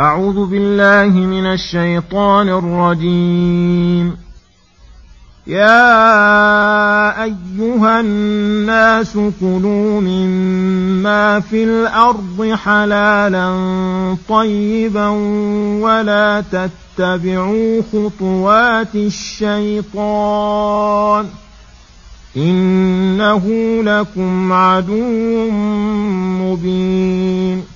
أعوذ بالله من الشيطان الرجيم. يا أيها الناس كلوا مما في الأرض حلالا طيبا ولا تتبعوا خطوات الشيطان إنه لكم عدو مبين.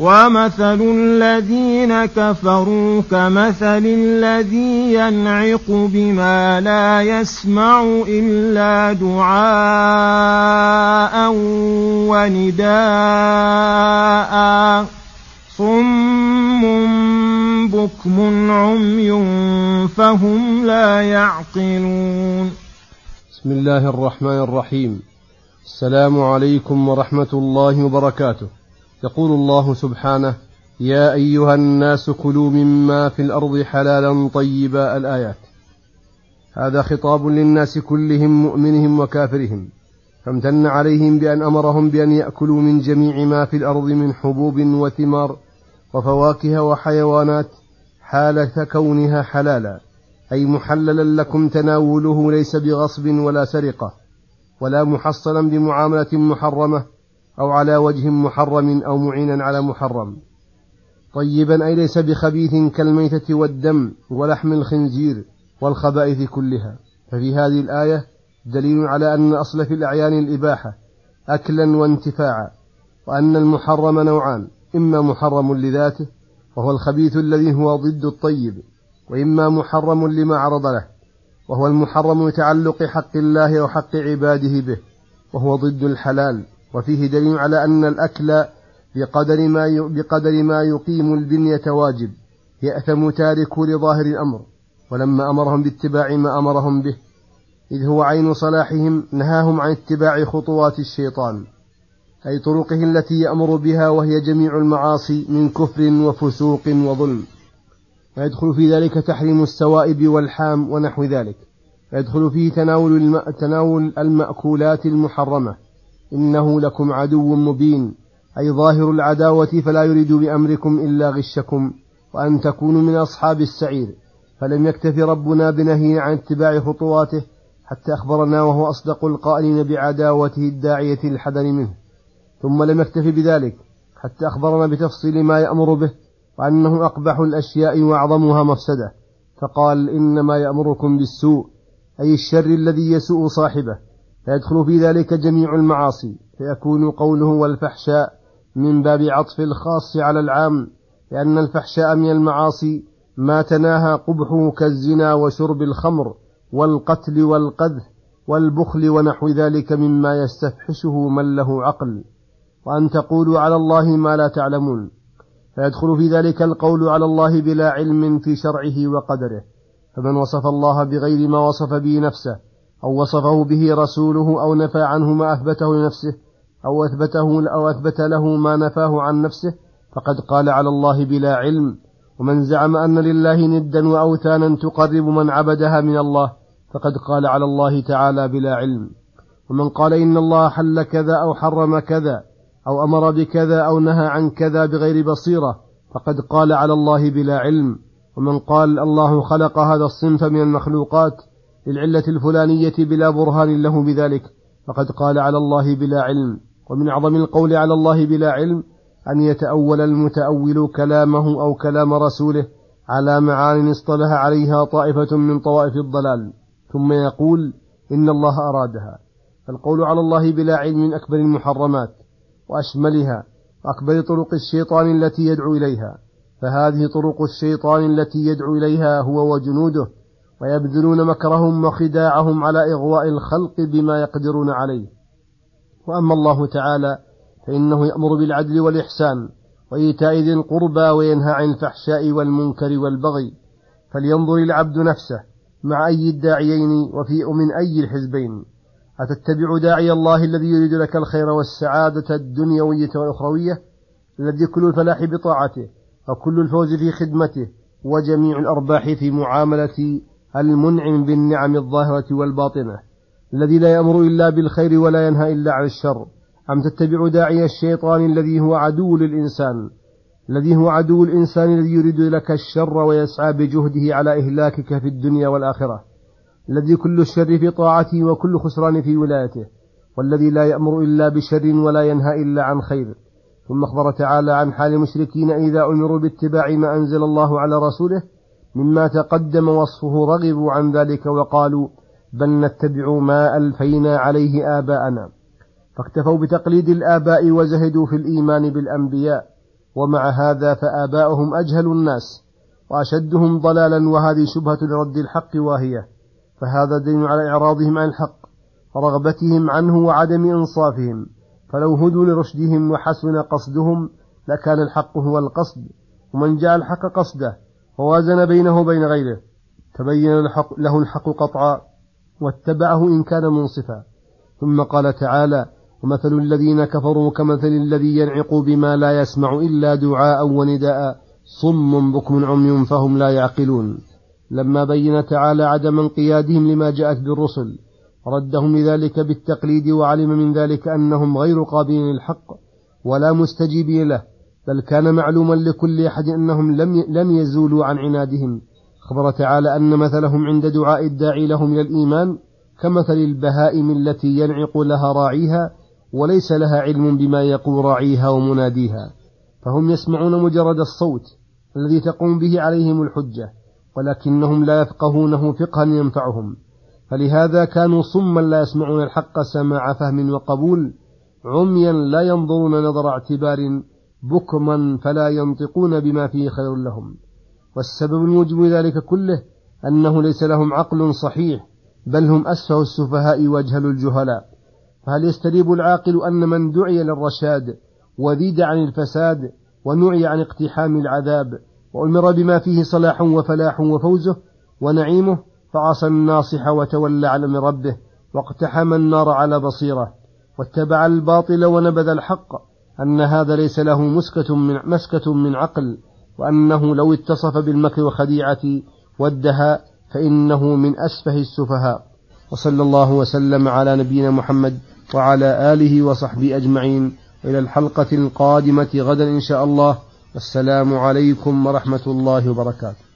ومثل الذين كفروا كمثل الذي ينعق بما لا يسمع إلا دعاء ونداء صم بكم عمي فهم لا يعقلون بسم الله الرحمن الرحيم السلام عليكم ورحمة الله وبركاته يقول الله سبحانه يا أيها الناس كلوا مما في الأرض حلالا طيبا. الآيات هذا خطاب للناس كلهم مؤمنهم وكافرهم. فامتن عليهم بأن أمرهم بأن يأكلوا من جميع ما في الأرض من حبوب وثمار وفواكه وحيوانات حاله كونها حلالا أي محللا لكم تناوله ليس بغصب ولا سرقة ولا محصلا بمعاملة محرمة أو على وجه محرم أو معينا على محرم. طيبا أي ليس بخبيث كالميتة والدم ولحم الخنزير والخبائث كلها. ففي هذه الآية دليل على أن الأصل في الأعيان الإباحة أكلا وانتفاعا وأن المحرم نوعان إما محرم لذاته وهو الخبيث الذي هو ضد الطيب وإما محرم لما عرض له وهو المحرم لتعلق حق الله وحق عباده به وهو ضد الحلال. وفيه دليل على أن الأكل بقدر ما بقدر ما يقيم البنية واجب. يأثم تارك لظاهر الأمر. ولما أمرهم باتباع ما أمرهم به. إذ هو عين صلاحهم نهاهم عن اتباع خطوات الشيطان. أي طرقه التي يأمر بها وهي جميع المعاصي من كفر وفسوق وظلم. ويدخل في ذلك تحريم السوائب والحام ونحو ذلك. ويدخل فيه تناول. تناول المأكولات المحرمة. إنه لكم عدو مبين أي ظاهر العداوة فلا يريد بأمركم إلا غشكم وأن تكونوا من أصحاب السعير. فلم يكتف ربنا بنهي عن اتباع خطواته حتى أخبرنا وهو أصدق القائلين بعداوته الداعية للحذر منه. ثم لم يكتف بذلك حتى أخبرنا بتفصيل ما يأمر به وأنه أقبح الأشياء وأعظمها مفسدة. فقال إنما يأمركم بالسوء أي الشر الذي يسوء صاحبه. فيدخل في ذلك جميع المعاصي فيكون قوله والفحشاء من باب عطف الخاص على العام لأن الفحشاء من المعاصي ما تناهى قبحه كالزنا وشرب الخمر والقتل والقذف والبخل ونحو ذلك مما يستفحشه من له عقل. وأن تقولوا على الله ما لا تعلمون. فيدخل في ذلك القول على الله بلا علم في شرعه وقدره. فمن وصف الله بغير ما وصف به نفسه أو وصفه به رسوله أو نفى عنه ما أثبته لنفسه أو أثبته أو أثبت له ما نفاه عن نفسه فقد قال على الله بلا علم. ومن زعم أن لله ندا وأوثانا تقرب من عبدها من الله فقد قال على الله تعالى بلا علم. ومن قال إن الله حل كذا أو حرم كذا أو أمر بكذا أو نهى عن كذا بغير بصيرة فقد قال على الله بلا علم. ومن قال الله خلق هذا الصنف من المخلوقات للعلة الفلانية بلا برهان له بذلك. فقد قال على الله بلا علم. ومن أعظم القول على الله بلا علم أن يتأول المتأول كلامه أو كلام رسوله على معان اصطلح عليها طائفة من طوائف الضلال. ثم يقول إن الله أرادها. فالقول على الله بلا علم من أكبر المحرمات وأشملها وأكبر طرق الشيطان التي يدعو إليها. فهذه طرق الشيطان التي يدعو إليها هو وجنوده ويبذلون مكرهم وخداعهم على إغواء الخلق بما يقدرون عليه. وأما الله تعالى فإنه يأمر بالعدل والإحسان وإيتاء ذي القربى وينهى عن الفحشاء والمنكر والبغي فلينظر العبد نفسه مع أي الداعيين وفي من أي الحزبين. أتتبع داعي الله الذي يريد لك الخير والسعادة الدنيوية والأخروية الذي كل الفلاح بطاعته وكل الفوز في خدمته وجميع الأرباح في معاملة المنعم بالنعم الظاهرة والباطنة الذي لا يأمر إلا بالخير ولا ينهى إلا عن الشر. أم تتبع داعي الشيطان الذي هو عدو للإنسان؟ الذي هو عدو الإنسان الذي يريد لك الشر ويسعى بجهده على إهلاكك في الدنيا والآخرة. الذي كل الشر في طاعته وكل خسران في ولايته. والذي لا يأمر إلا بشر ولا ينهى إلا عن خير. ثم أخبر تعالى عن حال المشركين إذا أمروا باتباع ما أنزل الله على رسوله مما تقدم وصفه رغبوا عن ذلك وقالوا بل نتبع ما ألفينا عليه آباءنا. فاكتفوا بتقليد الآباء وزهدوا في الإيمان بالأنبياء. ومع هذا فآباؤهم أجهل الناس وأشدهم ضلالا وهذه شبهة لرد الحق واهية. فهذا دين على إعراضهم عن الحق ورغبتهم عنه وعدم إنصافهم. فلو هدوا لرشدهم وحسن قصدهم لكان الحق هو القصد. ومن جعل الحق قصده. ووازن بينه وبين غيره. تبين الحق له الحق قطعا واتبعه إن كان منصفا. ثم قال تعالى ومثل الذين كفروا كمثل الذي ينعق بما لا يسمع إلا دعاء ونداء. صم بكم عمي فهم لا يعقلون. لما بين تعالى عدم انقيادهم لما جاءت بالرسل ردهم لذلك بالتقليد وعلم من ذلك أنهم غير قابلين للحق ولا مستجيبين له. بل كان معلوما لكل أحد أنهم لم لم يزولوا عن عنادهم. أخبر تعالى أن مثلهم عند دعاء الداعي لهم إلى الإيمان كمثل البهائم التي ينعق لها راعيها وليس لها علم بما يقول راعيها ومناديها. فهم يسمعون مجرد الصوت الذي تقوم به عليهم الحجة ولكنهم لا يفقهونه فقها ينفعهم. فلهذا كانوا صما لا يسمعون الحق سماع فهم وقبول عميا لا ينظرون نظر اعتبار بكما فلا ينطقون بما فيه خير لهم. والسبب الموجب ذلك كله أنه ليس لهم عقل صحيح بل هم أسفه السفهاء وأجهل الجهلاء. فهل يستريب العاقل أن من دعي للرشاد وذيد عن الفساد ونعي عن اقتحام العذاب وأمر بما فيه صلاح وفلاح وفوزه ونعيمه فعصى الناصح وتولى عن أمر ربه واقتحم النار على بصيرة واتبع الباطل ونبذ الحق أن هذا ليس له مسكة من, مسكة من عقل وأنه لو اتصف بالمكر والخديعة والدهاء فإنه من أسفه السفهاء. وصلى الله وسلم على نبينا محمد وعلى آله وصحبه أجمعين. إلى الحلقة القادمة غدا إن شاء الله. والسلام عليكم ورحمة الله وبركاته.